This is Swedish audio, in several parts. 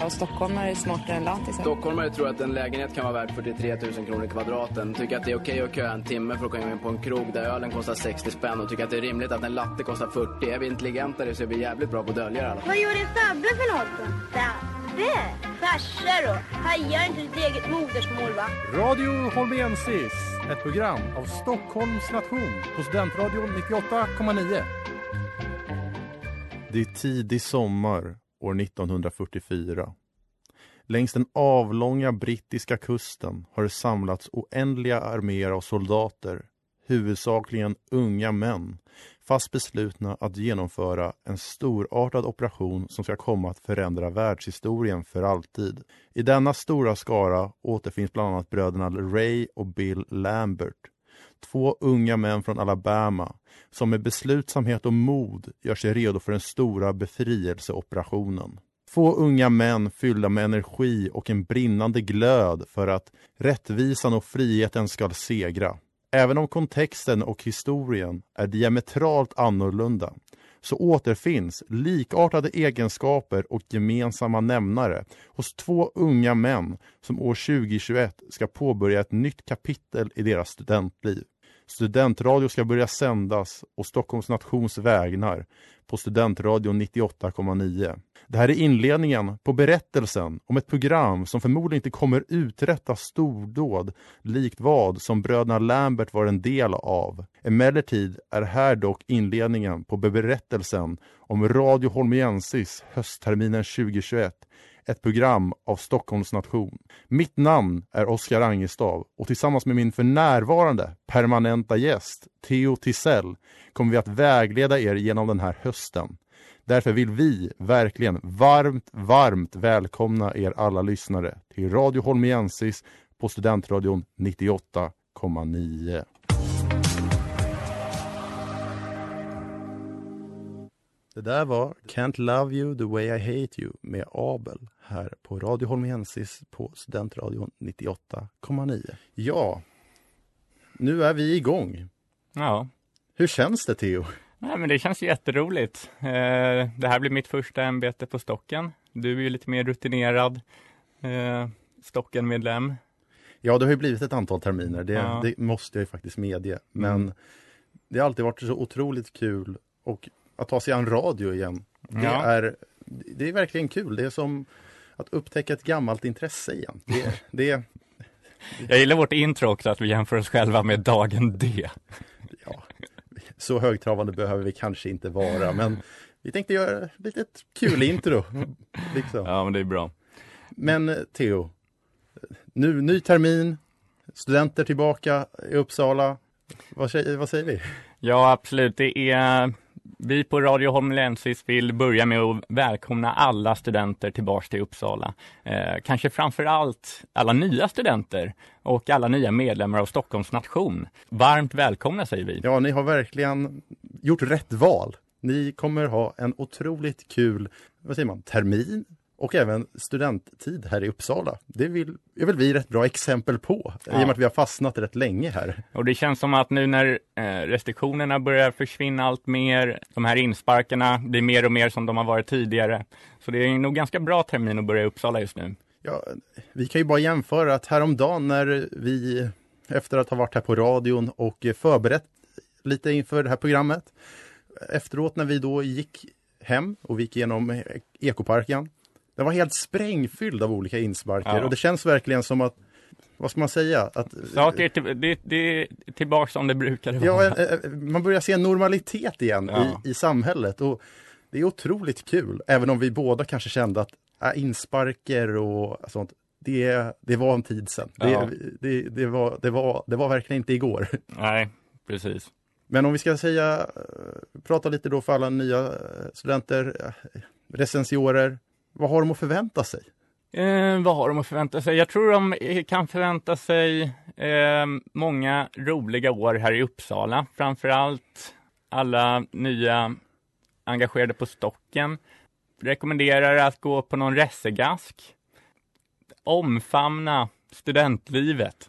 Ja, stockholmare är smartare än lantisar. Stockholmare tror att en lägenhet kan vara värd 43 000 kronor kvadraten. Tycker att det är okej att köa en timme för att komma in på en krog där ölen kostar 60 spänn och tycker att det är rimligt att en latte kostar 40. Är vi intelligentare så är vi jävligt bra på att dölja det i alla fall. Vad gjorde Fabbe för något då? Fabbe? Farsa då? Hajar inte ditt eget modersmål va? Radio Holmiensis, ett program av Stockholms nation på Studentradion 98,9. Det är tidig sommar år 1944. Längs den avlånga brittiska kusten har det samlats oändliga arméer av soldater, huvudsakligen unga män, fast beslutna att genomföra en storartad operation som ska komma att förändra världshistorien för alltid. I denna stora skara återfinns bland annat bröderna Ray och Bill Lambert. Två unga män från Alabama som med beslutsamhet och mod gör sig redo för den stora befrielseoperationen. Två unga män fyllda med energi och en brinnande glöd för att rättvisan och friheten ska segra. Även om kontexten och historien är diametralt annorlunda så återfinns likartade egenskaper och gemensamma nämnare hos två unga män som år 2021 ska påbörja ett nytt kapitel i deras studentliv. Studentradio ska börja sändas och Stockholms nations vägnar på Studentradio 98,9. Det här är inledningen på berättelsen om ett program som förmodligen inte kommer uträtta stordåd likt vad som bröderna Lambert var en del av. Emellertid är här dock inledningen på berättelsen om Radio Holmiensis höstterminen 2021 ett program av Stockholms nation. Mitt namn är Oskar Angestav och tillsammans med min för närvarande permanenta gäst Theo Tisell kommer vi att vägleda er genom den här hösten. Därför vill vi verkligen varmt, varmt välkomna er alla lyssnare till Radio Holmiensis på Studentradion 98,9. Det där var Can't Love You The Way I Hate You med Abel här på Radio Holmiensis på Studentradion 98,9. Ja, nu är vi igång. Ja. Hur känns det Theo? Nej, men det känns jätteroligt. Eh, det här blir mitt första ämbete på Stocken. Du är ju lite mer rutinerad eh, Stocken-medlem. Ja, det har ju blivit ett antal terminer, det, Ja. det måste jag ju faktiskt medge. Men Mm. det har alltid varit så otroligt kul och att ta sig an radio igen. Det, Ja. är, det är verkligen kul. Det är som att upptäcka ett gammalt intresse igen. Det, det, Jag gillar vårt intro också, att vi jämför oss själva med Dagen D. ja, så högtravande behöver vi kanske inte vara, men vi tänkte göra ett litet kul intro. Liksom. Ja, men det är bra. Men eh, Theo, nu ny termin, studenter tillbaka i Uppsala. Vad säger, vad säger vi? Ja, absolut. Det är vi på Radio Holmlensis vill börja med att välkomna alla studenter tillbaks till Uppsala. Eh, kanske framför allt alla nya studenter och alla nya medlemmar av Stockholms nation. Varmt välkomna säger vi. Ja, ni har verkligen gjort rätt val. Ni kommer ha en otroligt kul, vad säger man, termin och även studenttid här i Uppsala. Det vill, är väl vi rätt bra exempel på, i och med att vi har fastnat rätt länge här. Och det känns som att nu när eh, restriktionerna börjar försvinna allt mer, de här insparkarna blir mer och mer som de har varit tidigare. Så det är nog ganska bra termin att börja i Uppsala just nu. Ja, vi kan ju bara jämföra att häromdagen när vi, efter att ha varit här på radion och förberett lite inför det här programmet, efteråt när vi då gick hem och vi gick igenom ekoparken, den var helt sprängfylld av olika insparkar Ja. och det känns verkligen som att, vad ska man säga? Att, Saker till, det, det är tillbaka som det brukade vara. ja, eh, eh, man börjar se en normalitet igen Ja. i, i samhället och det är otroligt kul, även om vi båda kanske kände att äh, insparker och sånt, det, det var en tid sedan. Ja. Det, det, det, var, det, var, det var verkligen inte igår. Nej, precis. Men om vi ska säga, eh, prata lite då för alla nya studenter, recensiorer, vad har de att förvänta sig? Eh, vad har de att förvänta sig? Jag tror de kan förvänta sig eh, många roliga år här i Uppsala. Framförallt alla nya engagerade på stocken rekommenderar att gå på någon ressegask. Omfamna studentlivet.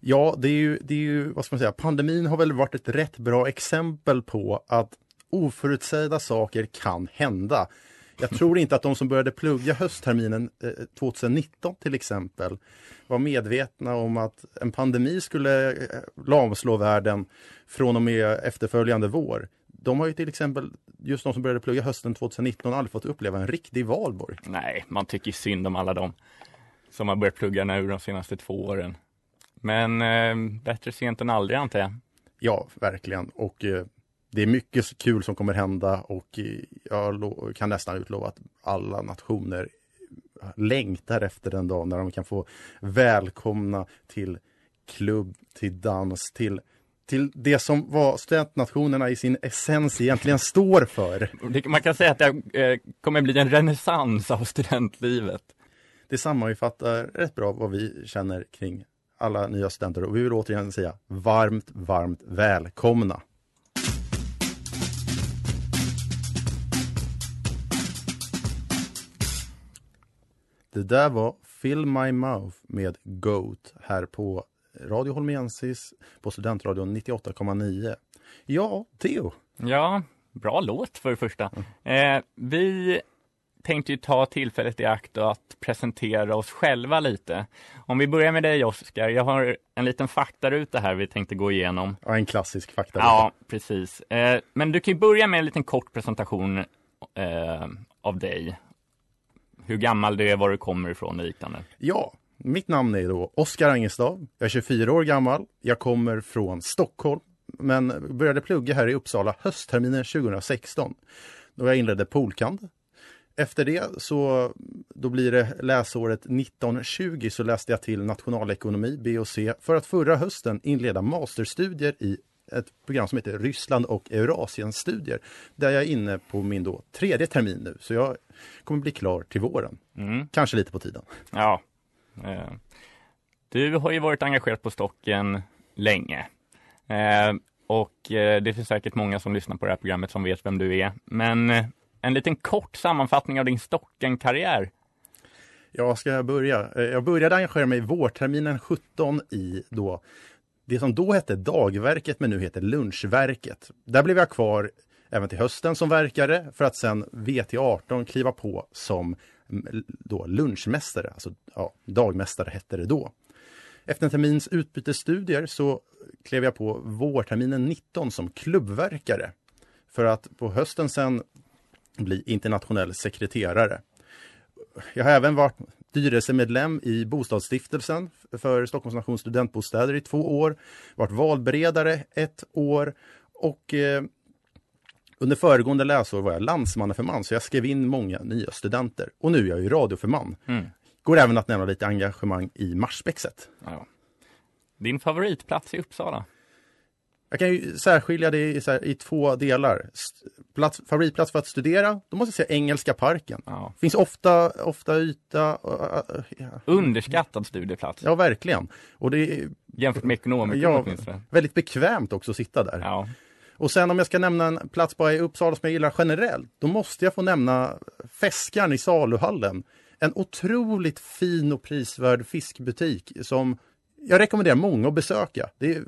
Ja, det är, ju, det är ju, vad ska man säga, pandemin har väl varit ett rätt bra exempel på att oförutsägda saker kan hända. Jag tror inte att de som började plugga höstterminen 2019 till exempel var medvetna om att en pandemi skulle eh, lamslå världen från och med efterföljande vår. De har ju till exempel, just de som började plugga hösten 2019, aldrig fått uppleva en riktig valborg. Nej, man tycker synd om alla dem som har börjat plugga nu de senaste två åren. Men eh, bättre sent än aldrig antar jag. Ja, verkligen. Och eh, det är mycket kul som kommer hända och eh, jag kan nästan utlova att alla nationer längtar efter den dagen när de kan få välkomna till klubb, till dans, till till det som var studentnationerna i sin essens egentligen står för. Man kan säga att det eh, kommer bli en renässans av studentlivet. Det sammanfattar rätt bra vad vi känner kring alla nya studenter och vi vill återigen säga varmt, varmt välkomna. Det där var Fill My Mouth med Goat här på Radio Holmiensis på Studentradion 98,9. Ja, Theo. Ja, bra låt för det första. Eh, vi tänkte ju ta tillfället i akt att presentera oss själva lite. Om vi börjar med dig Oskar, jag har en liten faktaruta här vi tänkte gå igenom. Ja, en klassisk faktaruta. Ja, precis. Eh, men du kan ju börja med en liten kort presentation eh, av dig. Hur gammal du är, var du kommer ifrån och liknande. Ja, mitt namn är då Oskar Angestav. Jag är 24 år gammal. Jag kommer från Stockholm, men började plugga här i Uppsala höstterminen 2016. Då jag inledde Polkand. Efter det så då blir det läsåret 1920 så läste jag till nationalekonomi, BOC, för att förra hösten inleda masterstudier i ett program som heter Ryssland och Eurasienstudier. Där jag är inne på min då tredje termin nu, så jag kommer bli klar till våren. Mm. Kanske lite på tiden. Ja, Eh, du har ju varit engagerad på stocken länge. Eh, och eh, det finns säkert många som lyssnar på det här programmet som vet vem du är. Men en liten kort sammanfattning av din Stocken-karriär. Ja, ska jag börja? Jag började engagera mig vårterminen 17 i då det som då hette Dagverket men nu heter Lunchverket. Där blev jag kvar även till hösten som verkare för att sen VT18 kliva på som mm, då lunchmästare, alltså ja, dagmästare hette det då. Efter en termins utbytesstudier så klev jag på vårterminen 19 som klubbverkare för att på hösten sen bli internationell sekreterare. Jag har även varit styrelsemedlem i bostadsstiftelsen för Stockholms nations studentbostäder i två år, varit valberedare ett år och eh, under föregående läsår var jag landsmannaförman så jag skrev in många nya studenter. Och nu är jag ju radioförman. Mm. Går även att nämna lite engagemang i Marsbäckset. Ja. Din favoritplats i Uppsala? Jag kan ju särskilja det i, i två delar. Plats, favoritplats för att studera, då måste jag säga Engelska parken. Ja. Finns ofta, ofta yta. Ja. Underskattad studieplats. Ja, verkligen. Och det är, Jämfört med ekonomiker ja, Väldigt bekvämt också att sitta där. Ja. Och sen om jag ska nämna en plats bara i Uppsala som jag gillar generellt, då måste jag få nämna Fäskan i Saluhallen. En otroligt fin och prisvärd fiskbutik som jag rekommenderar många att besöka. Det är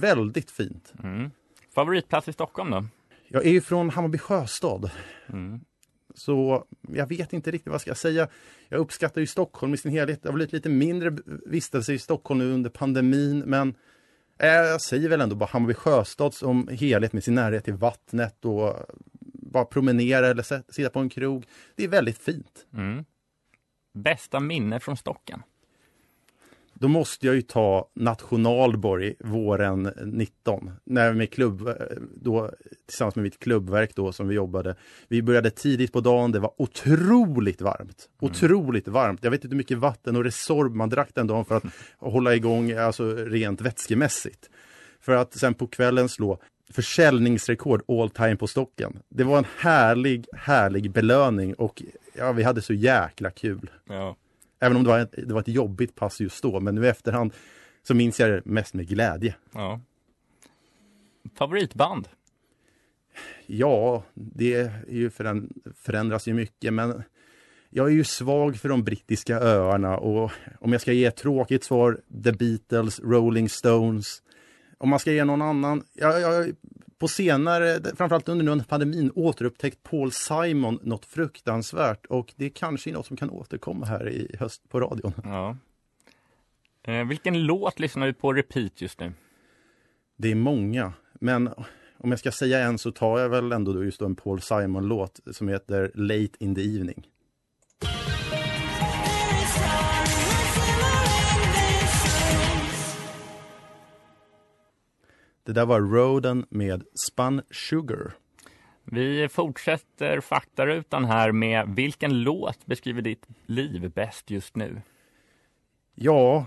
väldigt fint. Mm. Favoritplats i Stockholm då? Jag är ju från Hammarby sjöstad. Mm. Så jag vet inte riktigt vad jag ska säga. Jag uppskattar ju Stockholm i sin helhet. Det har blivit lite mindre vistelse i Stockholm nu under pandemin, men Eh, jag säger väl ändå bara Hammarby sjöstad som helhet med sin närhet till vattnet och bara promenera eller sitta på en krog. Det är väldigt fint. Mm. Bästa minne från Stocken? Då måste jag ju ta Nationalborg våren 19. När med klubb, då, tillsammans med mitt klubbverk då som vi jobbade. Vi började tidigt på dagen. Det var otroligt varmt. Mm. Otroligt varmt. Jag vet inte hur mycket vatten och Resorb man drack den dagen för att hålla igång alltså rent vätskemässigt. För att sen på kvällen slå försäljningsrekord all time på stocken. Det var en härlig, härlig belöning och ja, vi hade så jäkla kul. Ja. Även om det var, ett, det var ett jobbigt pass just då, men nu i efterhand så minns jag det mest med glädje. Ja. Favoritband? ja, det är ju föränd förändras ju mycket, men jag är ju svag för de brittiska öarna och om jag ska ge ett tråkigt svar, The Beatles, Rolling Stones. Om man ska ge någon annan, jag, jag på senare, framförallt under pandemin, återupptäckt Paul Simon något fruktansvärt och det kanske är något som kan återkomma här i höst på radion. Ja. Eh, vilken låt lyssnar du på repeat just nu? Det är många, men om jag ska säga en så tar jag väl ändå just en Paul Simon-låt som heter Late in the evening. Det där var Roden med Spun Sugar. Vi fortsätter faktarutan här med vilken låt beskriver ditt liv bäst just nu? Ja,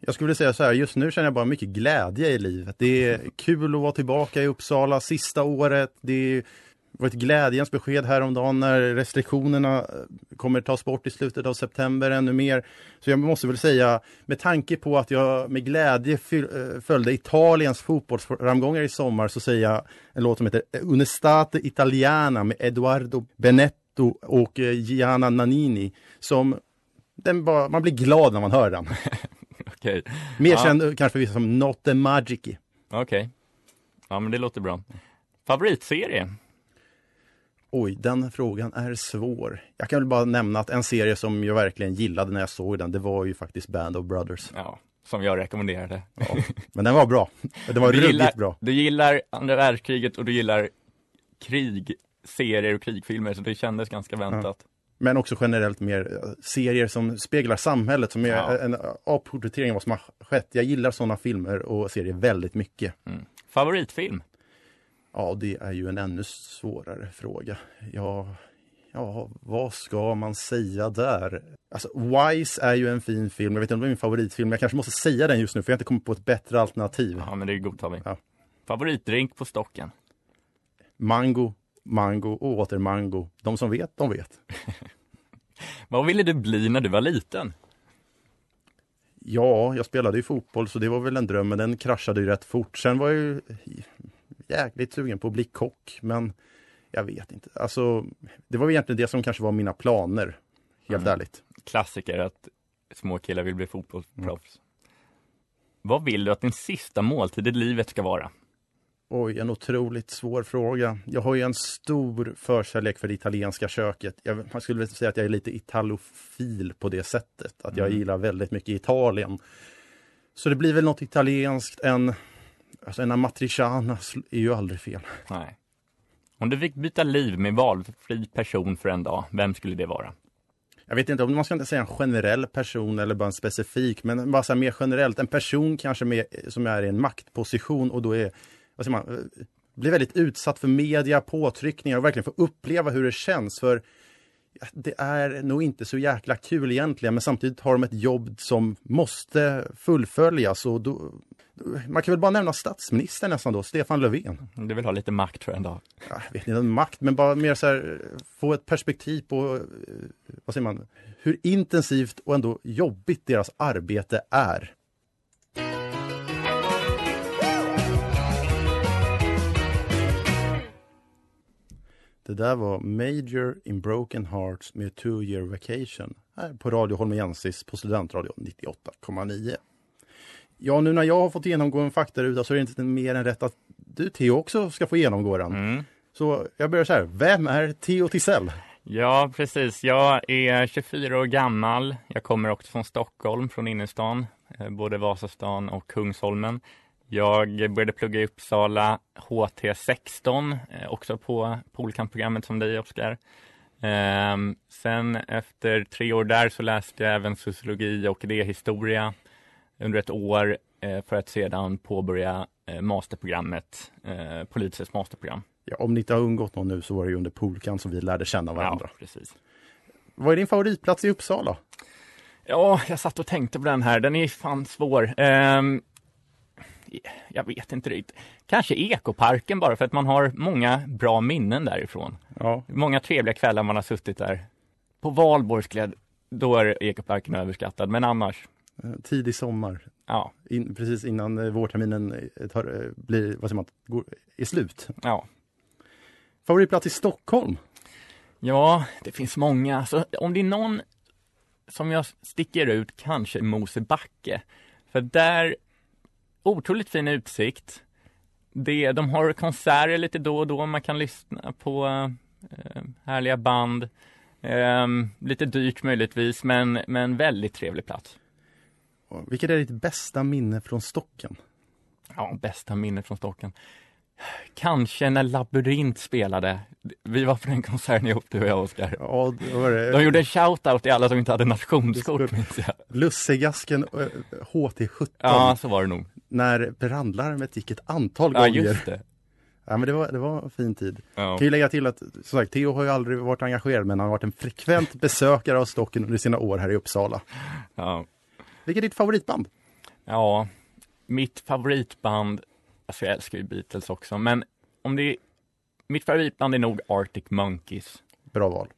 jag skulle säga så här, just nu känner jag bara mycket glädje i livet. Det är kul att vara tillbaka i Uppsala sista året. Det var ett glädjens besked häromdagen när restriktionerna eh, kommer tas bort i slutet av september ännu mer. Så jag måste väl säga, med tanke på att jag med glädje eh, följde Italiens fotbollsframgångar i sommar så säger jag en låt som heter Unestate Italiana med Eduardo Benetto och eh, Gianna Nannini som bara, man blir glad när man hör den. okay. Mer ja. känd kanske som Not the Magici. Okej. Okay. Ja, men det låter bra. Favoritserie? Oj, den frågan är svår. Jag kan väl bara nämna att en serie som jag verkligen gillade när jag såg den, det var ju faktiskt Band of Brothers. Ja, som jag rekommenderade. Ja, men den var bra. Den var du ruggigt gillar, bra. Du gillar andra världskriget och du gillar krigserier och krigfilmer, så det kändes ganska väntat. Ja. Men också generellt mer eh, serier som speglar samhället, som är ja. en avporträttering av vad som har skett. Jag gillar sådana filmer och serier väldigt mycket. Mm. Favoritfilm? Ja, det är ju en ännu svårare fråga. Ja, ja, vad ska man säga där? Alltså, Wise är ju en fin film. Jag vet inte om det är min favoritfilm, men jag kanske måste säga den just nu, för jag har inte kommit på ett bättre alternativ. Ja, men det godtar vi. Ja. Favoritdrink på stocken? Mango, mango och åter mango. De som vet, de vet. vad ville du bli när du var liten? Ja, jag spelade ju fotboll så det var väl en dröm, men den kraschade ju rätt fort. Sen var jag ju jäkligt sugen på att bli kock, men jag vet inte. Alltså, det var egentligen det som kanske var mina planer, helt mm. ärligt. Klassiker att små killar vill bli fotbollsproffs. Mm. Vad vill du att din sista måltid i livet ska vara? Oj, en otroligt svår fråga. Jag har ju en stor förkärlek för det italienska köket. Jag, man skulle säga att jag är lite italofil på det sättet. Att jag mm. gillar väldigt mycket Italien. Så det blir väl något italienskt, en Alltså en amatriciana är ju aldrig fel. Nej. Om du fick byta liv med valfri person för en dag, vem skulle det vara? Jag vet inte, om man ska inte säga en generell person eller bara en specifik, men bara så mer generellt. En person kanske med, som är i en maktposition och då är, vad säger man, blir väldigt utsatt för media, påtryckningar och verkligen får uppleva hur det känns. För det är nog inte så jäkla kul egentligen, men samtidigt har de ett jobb som måste fullföljas och då, man kan väl bara nämna statsministern nästan då, Stefan Löfven. Du vill ha lite makt för en dag? Jag vet inte makt, men bara mer så här, få ett perspektiv på, eh, vad säger man, hur intensivt och ändå jobbigt deras arbete är. Det där var Major in Broken Hearts med Two Year Vacation här på Radio Holmiensis på Studentradion 98,9. Ja, nu när jag har fått genomgå en faktaruta så är det inte mer än rätt att du Theo också ska få genomgå den. Mm. Så jag börjar så här, vem är Theo Tisell? Ja, precis. Jag är 24 år gammal. Jag kommer också från Stockholm, från innerstan, eh, både Vasastan och Kungsholmen. Jag började plugga i Uppsala HT16, eh, också på Polkamp-programmet som dig Oskar. Ehm, sen efter tre år där så läste jag även sociologi och idéhistoria under ett år eh, för att sedan påbörja eh, masterprogrammet, Politiskt masterprogram. Ja, om ni inte har undgått någon nu så var det ju under Polkan som vi lärde känna varandra. Ja, precis. Vad är din favoritplats i Uppsala? Ja, jag satt och tänkte på den här. Den är fan svår. Um, jag vet inte riktigt. Kanske Ekoparken bara för att man har många bra minnen därifrån. Ja. Många trevliga kvällar man har suttit där. På valborg skulle jag, då är Ekoparken överskattad, men annars Eh, tidig sommar. Ja. In, precis innan eh, vårterminen eh, tar, blir, vad säger man, går, är slut. Ja. Favoritplats i Stockholm? Ja, det finns många. Så om det är någon som jag sticker ut, kanske Mosebacke. För där, otroligt fin utsikt. Det, de har konserter lite då och då, man kan lyssna på eh, härliga band. Eh, lite dyrt möjligtvis, men, men väldigt trevlig plats. Vilket är ditt bästa minne från Stocken? Ja, bästa minne från Stocken. Kanske när Labyrint spelade. Vi var på den konserten ihop, du och jag, Oskar. Ja, det var det. De gjorde en shout-out till alla som inte hade nationskort, minns jag. Lussegasken eh, HT17. Ja, så var det nog. När brandlarmet gick ett antal Ja, gånger. just det. Ja, men det var, det var en fin tid. Ja. Kan ju lägga till att, som sagt, Theo har ju aldrig varit engagerad, men han har varit en frekvent besökare av Stocken under sina år här i Uppsala. Ja. Vilket är ditt favoritband? Ja, mitt favoritband, alltså jag älskar ju Beatles också, men om det är, mitt favoritband är nog Arctic Monkeys. Bra val.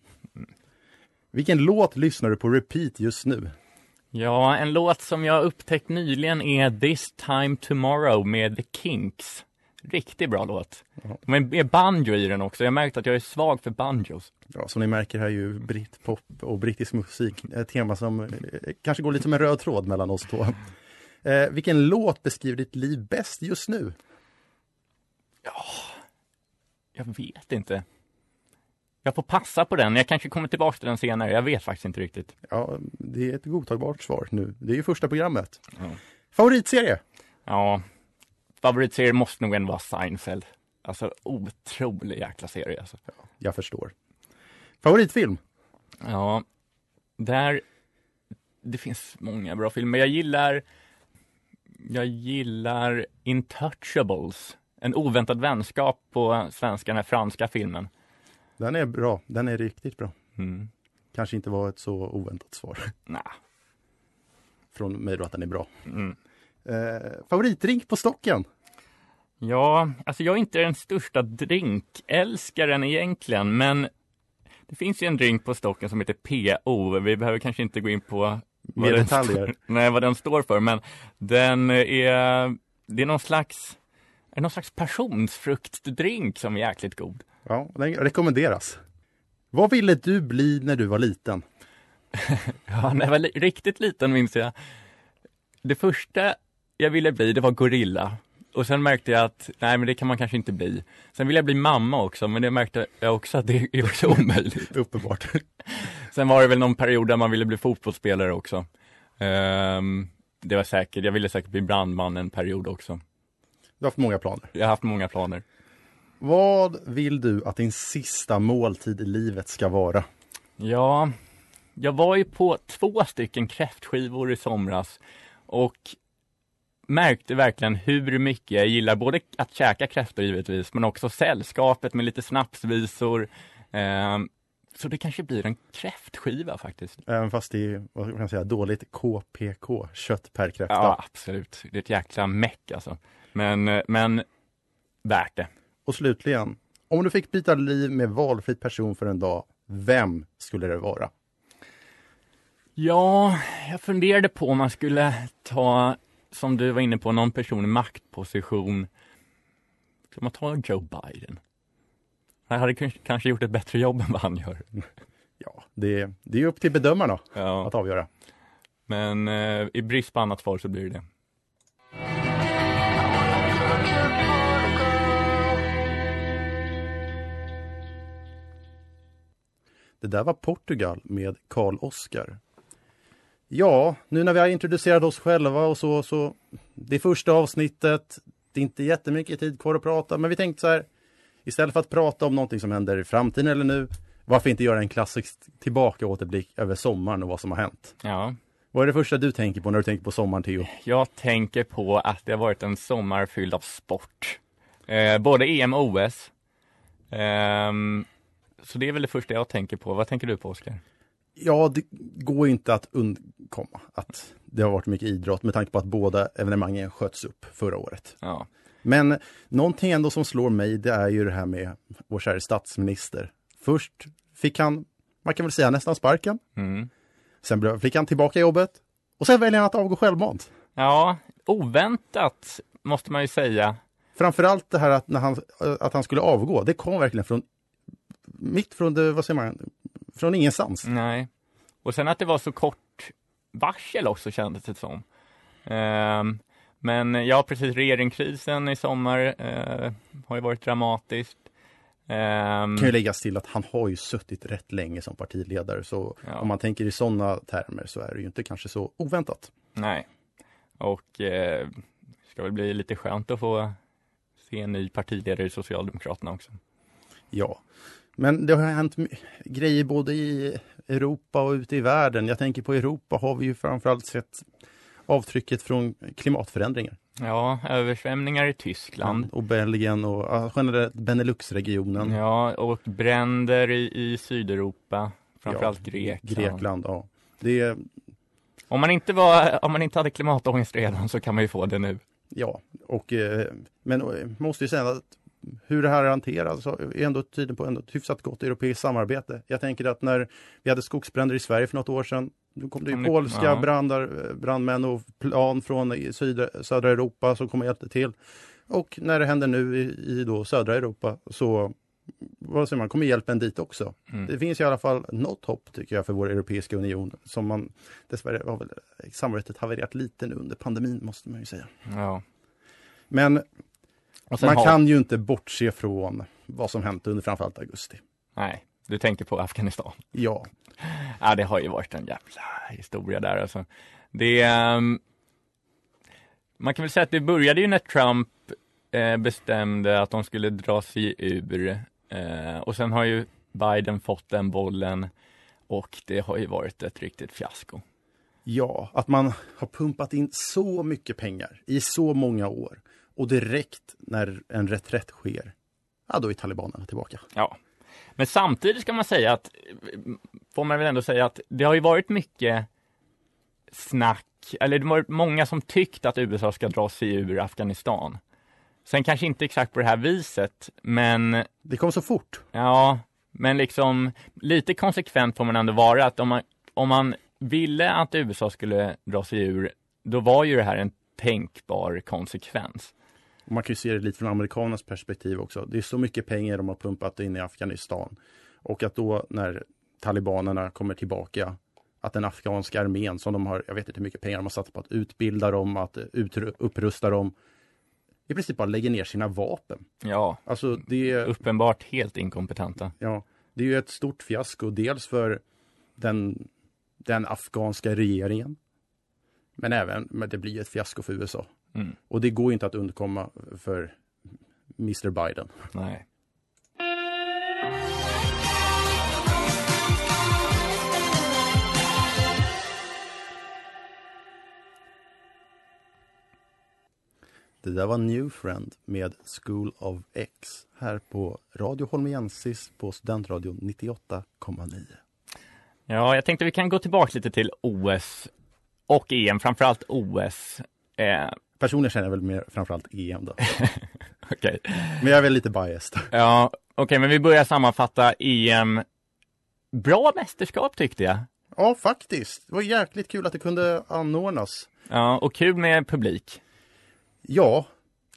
Vilken låt lyssnar du på repeat just nu? Ja, en låt som jag upptäckt nyligen är This time tomorrow med The Kinks. Riktigt bra låt. Men det är banjo i den också. Jag märkt att jag är svag för banjos. Ja, som ni märker här är ju britpop och brittisk musik ett tema som eh, kanske går lite som en röd tråd mellan oss två. Eh, vilken låt beskriver ditt liv bäst just nu? Jag vet inte. Jag får passa på den. Jag kanske kommer tillbaka till den senare. Jag vet faktiskt inte riktigt. Ja, det är ett godtagbart svar nu. Det är ju första programmet. Ja. Favoritserie? Ja, favoritserie måste nog ändå vara Seinfeld. Alltså otrolig jäkla serie alltså. Jag förstår. Favoritfilm? Ja, där, det finns många bra filmer. Jag gillar, jag gillar Intouchables. En oväntad vänskap på svenska, den här franska filmen. Den är bra. Den är riktigt bra. Mm. Kanske inte var ett så oväntat svar Nah. från mig då att den är bra. Mm. Eh, favoritdrink på stocken? Ja, alltså jag är inte den största drinkälskaren egentligen, men det finns ju en drink på stocken som heter PO. Vi behöver kanske inte gå in på Mer den detaljer. står- nej, vad den står för, men den är, det är någon slags, är någon slags passionsfruktdrink som är jäkligt god. Ja, den rekommenderas. Vad ville du bli när du var liten? Ja, när jag var li- riktigt liten minns jag. Det första jag ville bli, det var gorilla. Och sen märkte jag att, nej men det kan man kanske inte bli. Sen ville jag bli mamma också, men det märkte jag också att det är också omöjligt. Uppenbart. Sen var det väl någon period där man ville bli fotbollsspelare också. Ehm, det var säkert, jag ville säkert bli brandman en period också. Du har haft många planer. Jag har haft många planer. Vad vill du att din sista måltid i livet ska vara? Ja, jag var ju på två stycken kräftskivor i somras och märkte verkligen hur mycket jag gillar både att käka kräftor givetvis, men också sällskapet med lite snapsvisor. Ehm, så det kanske blir en kräftskiva faktiskt. Även fast det är, vad kan jag säga, dåligt KPK, kött per kräfta. Ja, absolut. Det är ett jäkla meck alltså. Men, eh, men värt det. Och slutligen, om du fick byta liv med valfri person för en dag, vem skulle det vara? Ja, jag funderade på om man skulle ta, som du var inne på, någon person i maktposition. Ska man ta Joe Biden? Han hade kanske- kanske gjort ett bättre jobb än vad han gör. Ja, det, det är upp till bedömarna Ja, att avgöra. men eh, i brist på annat svar så blir det det. Det där var Portugal med Karl Oskar. Ja, nu när vi har introducerat oss själva och så, så det första avsnittet. Det är inte jättemycket tid kvar att prata, men vi tänkte så här. Istället för att prata om någonting som händer i framtiden eller nu, varför inte göra en klassisk tillbaka återblick över sommaren och vad som har hänt? Ja, Vad är det första du tänker på när du tänker på sommaren, Theo? jag tänker på att det har varit en sommar fylld av sport. Eh, både EM och OS. Ehm, så det är väl det första jag tänker på. Vad tänker du på, Oskar? Ja, det går inte att undkomma att det har varit mycket idrott med tanke på att båda evenemangen sköts upp förra året. Ja. Men någonting ändå som slår mig, det är ju det här med vår kära statsminister. Först fick han, man kan väl säga nästan sparken. Mm. Sen fick han tillbaka jobbet. Och sen väljer han att avgå självmant. Ja, oväntat måste man ju säga. Framförallt det här att, när han, att han skulle avgå, det kom verkligen från mitt från det, vad säger man, från ingenstans. Nej. Och sen att det var så kort varsel också kändes det som. Ehm, men ja, precis, regeringskrisen i sommar eh, har ju varit dramatiskt. Ehm, kan ju läggas till att han har ju suttit rätt länge som partiledare, så Ja. om man tänker i sådana termer så är det ju inte kanske så oväntat. Nej. Och eh, ska väl bli lite skönt att få se en ny partiledare i Socialdemokraterna också. Ja, men det har hänt grejer både i Europa och ute i världen. Jag tänker på Europa har vi ju framförallt sett avtrycket från klimatförändringar. Ja, översvämningar i Tyskland. Och Belgien och generellt Beneluxregionen. Ja, och bränder i, i Sydeuropa, framförallt Ja, Grekland. Grekland, ja. Det är, Om man, inte var, om man inte hade klimatångest redan så kan man ju få det nu. ja, och, eh, men eh, måste ju säga att hur det här hanteras så är ändå tydligen på ändå ett hyfsat gott europeiskt samarbete. Jag tänker att när vi hade skogsbränder i Sverige för något år sedan, då kom det ju polska ja. brandar, eh, brandmän och plan från i södra, Europa som kom och hjälpte till. Och när det händer nu i, i då södra Europa så vad säger man, kommer hjälpen dit också. Mm. Det finns i alla fall något hopp tycker jag för vår Europeiska union som man dessvärre har väl samarbetet havererat lite nu under pandemin måste man ju säga. Ja. Men man har- kan ju inte bortse från vad som hänt under framförallt augusti. Nej, du tänker på Afghanistan. Ja, Ja, det har ju varit en jävla historia där alltså. Det, ehm, man kan väl säga att det började ju när Trump eh, bestämde att de skulle dra sig ur. Eh, och sen har ju Biden fått den bollen och det har ju varit ett riktigt fiasko. ja, att man har pumpat in så mycket pengar i så många år och direkt när en reträtt sker, ja då är talibanerna tillbaka. Ja, men samtidigt ska man säga att, får man väl ändå säga att det har ju varit mycket snack, eller det har varit många som tyckt att USA ska dra sig ur Afghanistan. Sen kanske inte exakt på det här viset, men Det kom så fort. ja, men liksom lite konsekvent får man ändå vara att om man, om man ville att USA skulle dra sig ur, då var ju det här en tänkbar konsekvens. Och man kan ju se det lite från amerikanernas perspektiv också. Det är så mycket pengar de har pumpat in i Afghanistan. Och att då när talibanerna kommer tillbaka, att den afghanska armén som de har, jag vet inte hur mycket pengar de har satsat på att utbilda dem, att upprusta dem, i princip bara lägger ner sina vapen. Ja, Alltså det är, uppenbart helt inkompetenta. ja, det är ju ett stort fiasko, dels för den, den afghanska regeringen, men även, men det blir ett fiasko för USA. Mm. Och det går inte att undkomma för Mr Biden. Nej. Det där var New Friend med School of X här på Radio Holmiensis på Studentradion 98,9. Ja, jag tänkte vi kan gå tillbaka lite till OS och EM, framförallt OS. Eh, Personligen känner jag väl mer framförallt EM då. Okej, Men jag är väl lite biased. ja, okej, men vi börjar sammanfatta EM. Bra mästerskap tyckte jag. Ja, faktiskt. Det var jäkligt kul att det kunde anordnas. Ja, och kul med publik. Ja,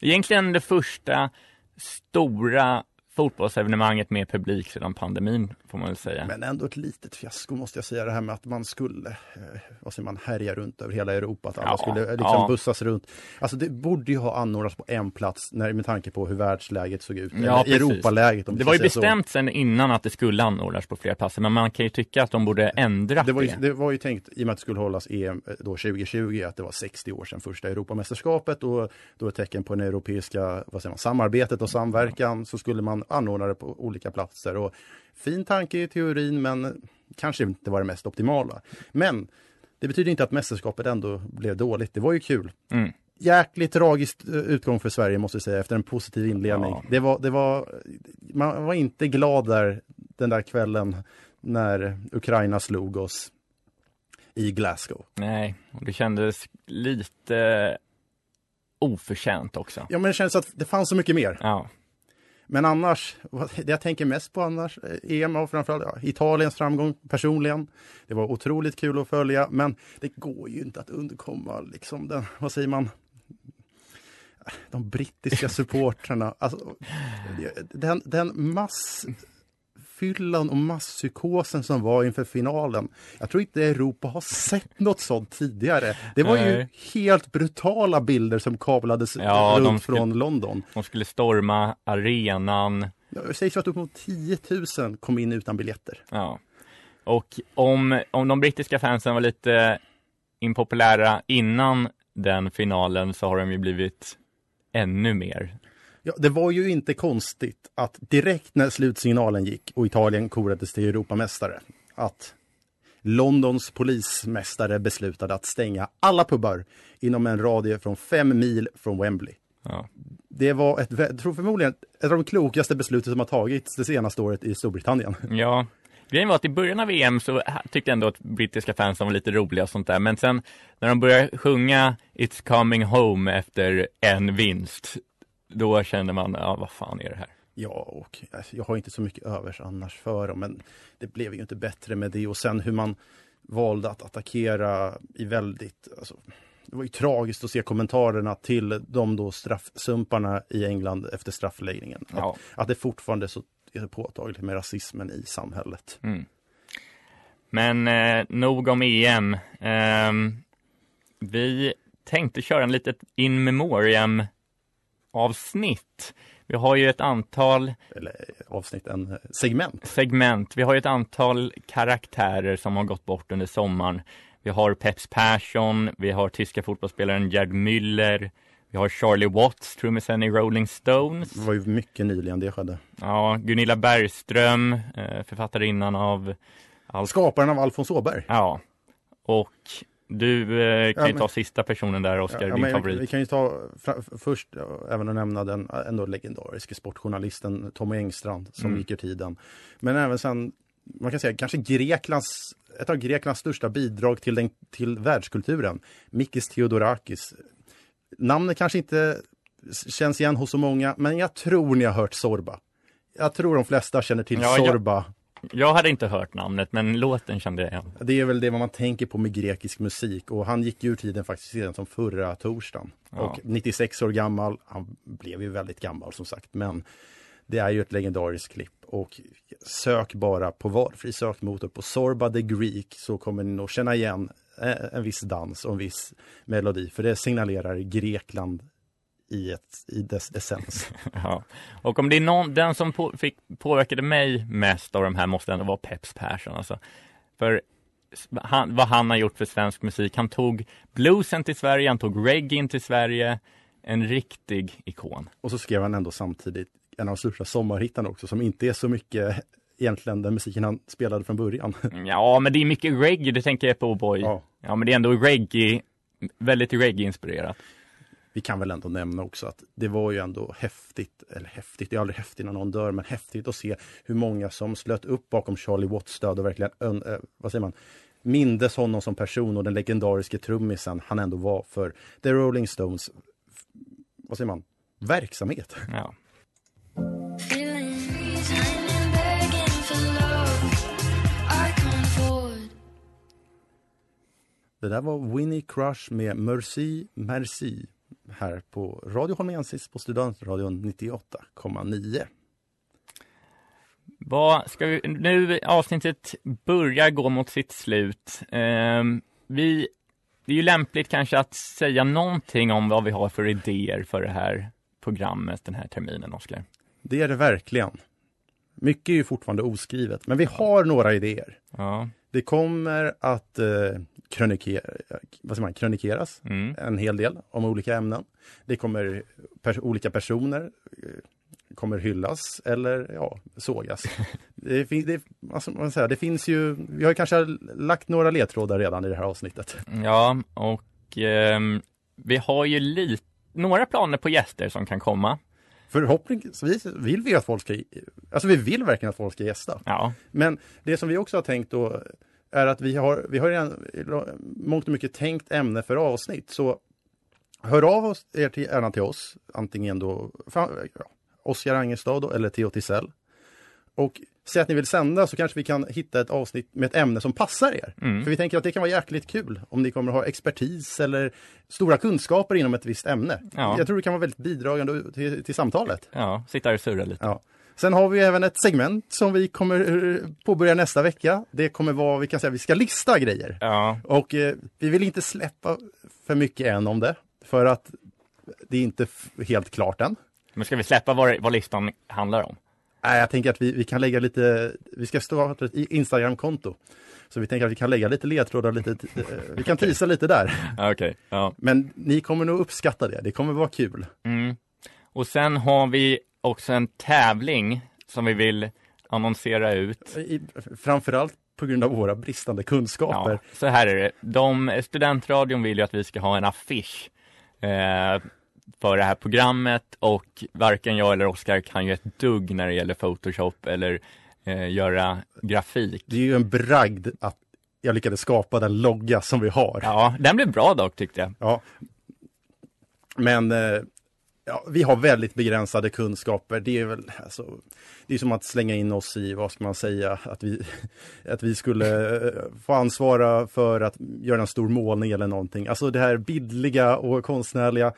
Egentligen det första stora fotbollsevenemanget med publik sedan pandemin, får man väl säga. men ändå ett litet fiasko måste jag säga. Det här med att man skulle, eh, vad säger man, härja runt över hela Europa. Att alla Ja, skulle liksom ja. bussas runt. Alltså det borde ju ha anordnats på en plats när, med tanke på hur världsläget såg ut. Ja, Eller. Europaläget. Om Det var ju så. bestämt sedan innan att det skulle anordnas på flera platser, men man kan ju tycka att de borde ändra Det var, ju, det. var ju tänkt, i och med att det skulle hållas EM eh, då 2020, att det var 60 år sedan första Europamästerskapet och då ett tecken på det europeiska vad säger man, samarbetet och samverkan så skulle man anordna det på olika platser. Och fin tanke i teorin, men kanske inte var det mest optimala. Men det betyder inte att mästerskapet ändå blev dåligt. Det var ju kul. Mm. Jäkligt tragiskt eh, utgång för Sverige måste jag säga efter en positiv inledning. Ja. Det var, det var, man var inte glad där den där kvällen när Ukraina slog oss i Glasgow. Nej, och det kändes lite oförtjänt också. Ja, men det känns att det fanns så mycket mer. Ja, Men annars, det jag tänker mest på annars, eh, EM och framförallt ja, Italiens framgång personligen. Det var otroligt kul att följa, men det går ju inte att undkomma liksom den, vad säger man? de brittiska supportrarna, alltså, den, den massfyllan och masspsykosen som var inför finalen. Jag tror inte Europa har sett något sånt tidigare. Det var ju Nej. helt brutala bilder som kablades Ja, runt skulle- från London. De skulle storma arenan. Det sägs att upp mot 10 000 kom in utan biljetter. Ja. Och om, om de brittiska fansen var lite impopulära innan den finalen så har de ju blivit ännu mer. Ja, det var ju inte konstigt att direkt när slutsignalen gick och Italien korades till Europamästare att Londons polismästare beslutade att stänga alla pubbar inom en radie från fem mil från Wembley. Ja. Det var ett, jag tror förmodligen ett av de klokaste besluten som har tagits det senaste året i Storbritannien. Ja, grejen var att i början av VM så tyckte jag ändå att brittiska fansen var lite roliga och sånt där. Men sen när de började sjunga It's coming home efter en vinst, då kände man, ja vad fan är det här? Ja, och alltså, jag har inte så mycket övers annars för dem, men det blev ju inte bättre med det. Och sen hur man valde att attackera i väldigt... Alltså, det var ju tragiskt att se kommentarerna till de då straffsumparna i England efter straffläggningen. Att, Ja. att det fortfarande så är så påtagligt med rasismen i samhället. Mm. Men eh, nog om EM. Ehm, vi tänkte köra en litet in memoriam avsnitt. Vi har ju ett antal Eller eh, avsnitt, en eh, segment. segment. Vi har ju ett antal karaktärer som har gått bort under sommaren. Vi har Peps Persson, vi har tyska fotbollsspelaren Gerd Müller, vi har Charlie Watts, trummisen i Rolling Stones. Det var ju mycket nyligen det skedde. Ja, Gunilla Bergström, eh, författarinnan av allt. Skaparen av Alfons Åberg. Ja, och du eh, kan Ja, ju men- ta sista personen där, Oskar, Ja, din favorit. Vi kan ju ta först även att nämna den äh, ändå legendariske sportjournalisten Tommy Engstrand som Mm. gick ur tiden. Men även sen, man kan säga kanske Greklands, ett av Greklands största bidrag till, den, till världskulturen, Mikis Theodorakis. Namnet kanske inte känns igen hos så många, men jag tror ni har hört Zorba. Jag tror de flesta känner till Ja, Zorba. Jag hade inte hört namnet, men låten kände jag igen. Det är väl det man tänker på med grekisk musik och han gick ur tiden faktiskt redan som förra torsdagen. Ja. Och 96 år gammal, han blev ju väldigt gammal som sagt, men det är ju ett legendariskt klipp och sök bara på valfri sökmotor på Sorba the Greek så kommer ni nog känna igen eh, en viss dans och en viss melodi för det signalerar Grekland i, ett, i dess essens. Ja. Och om det är någon, den som på, fick, påverkade mig mest av de här måste ändå vara Peps Persson. Alltså. För han, vad han har gjort för svensk musik. Han tog bluesen till Sverige, han tog reggae till Sverige. En riktig ikon. Och så skrev han ändå samtidigt en av de största sommarhittarna också som inte är så mycket egentligen den musiken han spelade från början. Ja, men det är mycket reggae, det tänker jag på Boy. Ja. Ja, men det är ändå reggae, väldigt reggae-inspirerat. Vi kan väl ändå nämna också att det var ju ändå häftigt, eller häftigt, det är aldrig häftigt när någon dör, men häftigt att se hur många som slöt upp bakom Charlie Watts död och verkligen, eh, vad säger man, mindes honom som person och den legendariske trummisen han ändå var för The Rolling Stones, vad säger man, verksamhet. Ja. Det där var Winnie Crush med Mercy Merci här på Radio Holmensis på Studentradion 98,9. Vad ska vi, nu avsnittet börjar gå mot sitt slut. Ehm, vi, det är ju lämpligt kanske att säga någonting om vad vi har för idéer för det här programmet den här terminen, Oskar. Det är det verkligen. Mycket är ju fortfarande oskrivet, men vi har några idéer. Ja. Det kommer att eh, krönikera, vad säger man, krönikeras Mm. en hel del om olika ämnen. Det kommer pers- olika personer eh, kommer hyllas eller ja, sågas. det, fin- det, alltså, man säger, det finns ju, vi har ju kanske lagt några ledtrådar redan i det här avsnittet. Ja, och ehm, vi har ju lite, några planer på gäster som kan komma. Förhoppningsvis vill vi att folk ska, alltså vi vill verkligen att folk ska gästa. Ja, Men det som vi också har tänkt då är att vi har, vi har redan mångt och mycket tänkt ämne för avsnitt. Så hör av oss, er till, gärna till oss, antingen då ja, Oskar Angestad då, eller Theo Tisell. Och säg att ni vill sända så kanske vi kan hitta ett avsnitt med ett ämne som passar er. Mm. För vi tänker att det kan vara jäkligt kul om ni kommer ha expertis eller stora kunskaper inom ett visst ämne. Ja. Jag tror det kan vara väldigt bidragande till, till samtalet. Ja, sitta och surra lite. Ja. Sen har vi även ett segment som vi kommer eh, påbörja nästa vecka. Det kommer vara, vi kan säga, vi ska lista grejer. Ja, Och eh, vi vill inte släppa för mycket än om det. För att det är inte helt klart än. men ska vi släppa vad, vad listan handlar om? Nej, jag tänker att vi, vi kan lägga lite, vi ska starta ett Instagram-konto. Så vi tänker att vi kan lägga lite ledtrådar, lite, eh, vi kan tisa lite där. Okej, ja. Men ni kommer nog uppskatta det, det kommer vara kul. Mm. Och sen har vi också en tävling som vi vill annonsera ut. I, framförallt på grund av våra bristande kunskaper. Ja, så här är det. De, studentradion vill ju att vi ska ha en affisch eh, för det här programmet och varken jag eller Oskar kan ju ett dugg när det gäller Photoshop eller eh, göra grafik. Det är ju en bragd att jag lyckades skapa den logga som vi har. Ja, den blev bra dock tyckte jag. Ja. Men eh, ja, vi har väldigt begränsade kunskaper. Det är väl alltså, det är som att slänga in oss i, vad ska man säga, att vi, att vi skulle eh, få ansvara för att göra en stor målning eller någonting. Alltså det här bildliga och konstnärliga,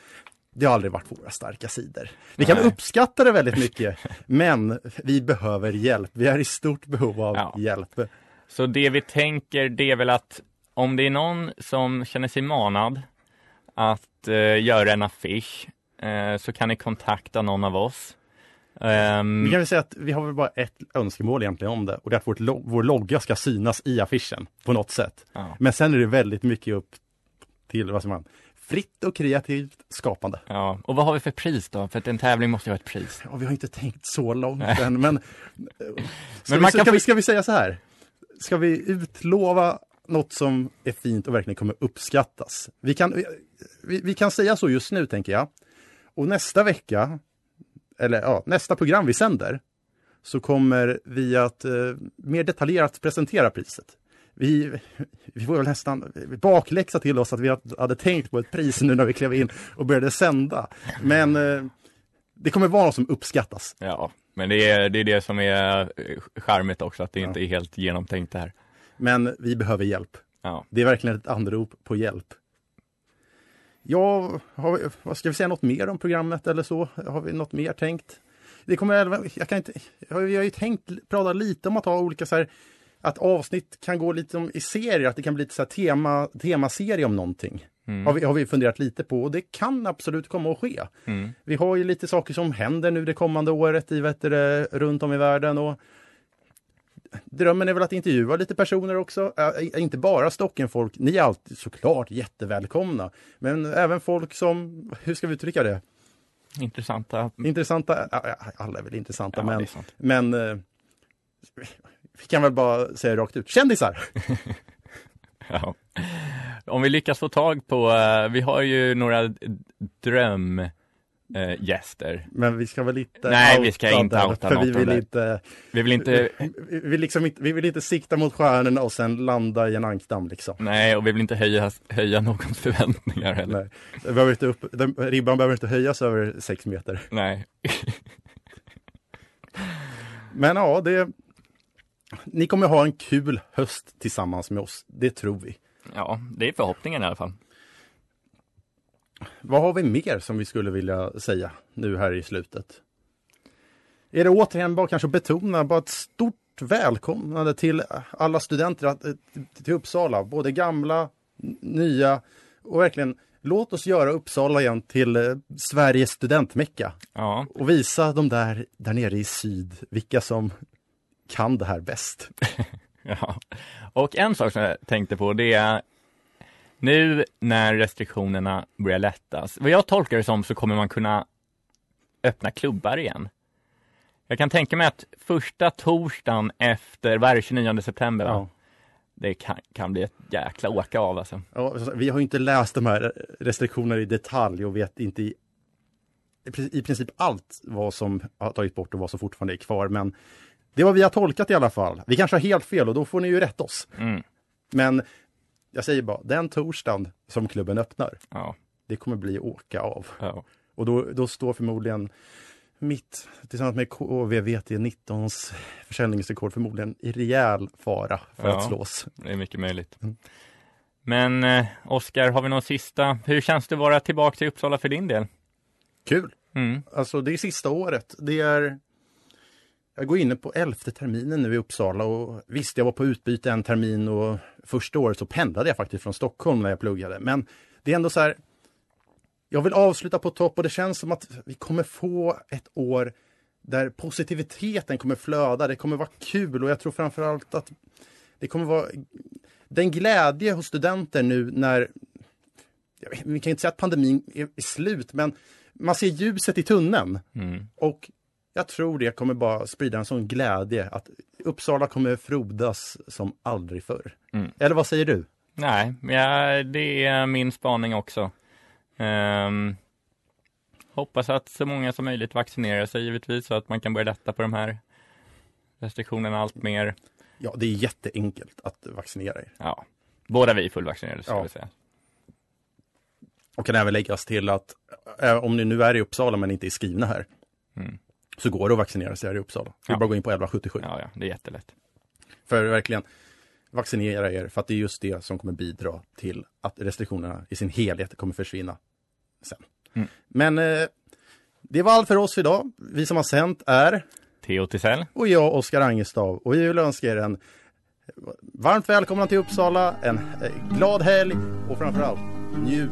det har aldrig varit våra starka sidor. Vi kan Nej. uppskatta det väldigt mycket, men vi behöver hjälp. Vi är i stort behov av Ja. hjälp. Så det vi tänker det är väl att om det är någon som känner sig manad att eh, göra en affisch eh, så kan ni kontakta någon av oss. Ehm, Vi kan väl säga att vi har väl bara ett önskemål egentligen om det och det är att vårt lo- vår logga ska synas i affischen på något sätt. ja, Men sen är det väldigt mycket upp till, vad man, fritt och kreativt skapande. ja. Och vad har vi för pris då? För att en tävling måste ju ha ett pris. Ja, vi har inte tänkt så långt Nej. än, men, ska, man vi, kan ska, få- vi, ska vi säga så här? Ska vi utlova något som är fint och verkligen kommer uppskattas? Vi kan, vi, vi kan säga så just nu, tänker jag. Och nästa vecka, eller ja, nästa program vi sänder, så kommer vi att eh, mer detaljerat presentera priset. Vi, vi får väl nästan bakläxa till oss att vi hade tänkt på ett pris nu när vi klev in och började sända. Men eh, det kommer vara något som uppskattas. Ja, men det är det, är det som är eh, charmigt också, att det inte är helt genomtänkt det här. Men vi behöver hjälp. Ja. Det är verkligen ett anrop på hjälp. Ja, har ska vi säga något mer om programmet eller så? Har vi något mer tänkt? Det kommer jag kan inte, jag har ju tänkt prata lite om att ha olika så här, att avsnitt kan gå lite i serier, att det kan bli lite så här tema, temaserie om någonting. Mm. Har, vi, har vi funderat lite på och det kan absolut komma att ske. Mm. Vi har ju lite saker som händer nu det kommande året i, vet du, runt om i världen. Och drömmen är väl att intervjua lite personer också. Äh, inte bara Stockenfolk, ni är alltid såklart jättevälkomna. Men även folk som, hur ska vi uttrycka det? Intressanta. Intressanta, alla är väl intressanta, Ja, men, men vi kan väl bara säga rakt ut, kändisar! Ja. Om vi lyckas få tag på, eh, vi har ju några drömgäster. Eh, gäster. Men vi ska väl inte Nej, vi ska inte outa något vi vill inte vi vill inte, vi vill, liksom inte, vi vill inte sikta mot stjärnorna och sen landa i en ankdamm liksom. nej, och vi vill inte höja, höja någons förväntningar heller. Nej. Det behöver inte upp, den, ribban behöver inte höjas över sex meter. Nej. Men ja, det, ni kommer ha en kul höst tillsammans med oss. Det tror vi. Ja, det är förhoppningen i alla fall. Vad har vi mer som vi skulle vilja säga nu här i slutet? Är det återigen bara kanske att betona bara ett stort välkomnande till alla studenter till Uppsala, både gamla, nya och verkligen låt oss göra Uppsala igen till eh, Sveriges studentmecka Ja, och visa de där, där nere i syd vilka som kan det här bäst. ja. Och en sak som jag tänkte på, det är nu när restriktionerna börjar lättas, vad jag tolkar det som så kommer man kunna öppna klubbar igen. Jag kan tänka mig att första torsdagen efter, vad är det, 29 september? Ja. Det kan, kan bli ett jäkla åka av alltså. Ja, vi har ju inte läst de här restriktionerna i detalj och vet inte i, i princip allt vad som har tagits bort och vad som fortfarande är kvar. Men det var vi har tolkat i alla fall. Vi kanske har helt fel och då får ni ju rätta oss. Mm. Men jag säger bara, den torsdagen som klubben öppnar, Ja, det kommer bli åka av. ja. Och då, då står förmodligen mitt, tillsammans med KVVT19s försäljningsrekord förmodligen i rejäl fara för Ja. att slås. Det är mycket möjligt. Mm. Men eh, Oskar, har vi någon sista? Hur känns det att vara tillbaka till Uppsala för din del? Kul! Mm. Alltså det är sista året. Det är... Jag går inne på elfte terminen nu i Uppsala och visst, jag var på utbyte en termin och första året så pendlade jag faktiskt från Stockholm när jag pluggade. Men det är ändå så här. Jag vill avsluta på topp och det känns som att vi kommer få ett år där positiviteten kommer flöda. Det kommer vara kul och jag tror framförallt att det kommer vara den glädje hos studenter nu när vi kan inte säga att pandemin är, är slut, men man ser ljuset i tunneln. Mm. Och jag tror det kommer bara sprida en sån glädje att Uppsala kommer frodas som aldrig förr. Mm. Eller vad säger du? Nej, ja, det är min spaning också. Ehm, hoppas att så många som möjligt vaccinerar sig givetvis så att man kan börja lätta på de här restriktionerna allt mer. Ja, det är jätteenkelt att vaccinera er. Ja, båda vi är fullvaccinerade ska Ja. vi säga. Och kan även läggas till att eh, om ni nu är i Uppsala men inte är skrivna här Mm. Så går det att vaccinera sig här i Uppsala. Det är bara att gå in på 1177. Ja, ja, det är jättelätt. För verkligen vaccinera er för att det är just det som kommer bidra till att restriktionerna i sin helhet kommer försvinna sen. Mm. Men eh, det var allt för oss idag. Vi som har sänt är Theo Tisell. och jag, Oskar Angestav. Och vi vill önska er en varmt välkomna till Uppsala, en eh, glad helg och framförallt njut.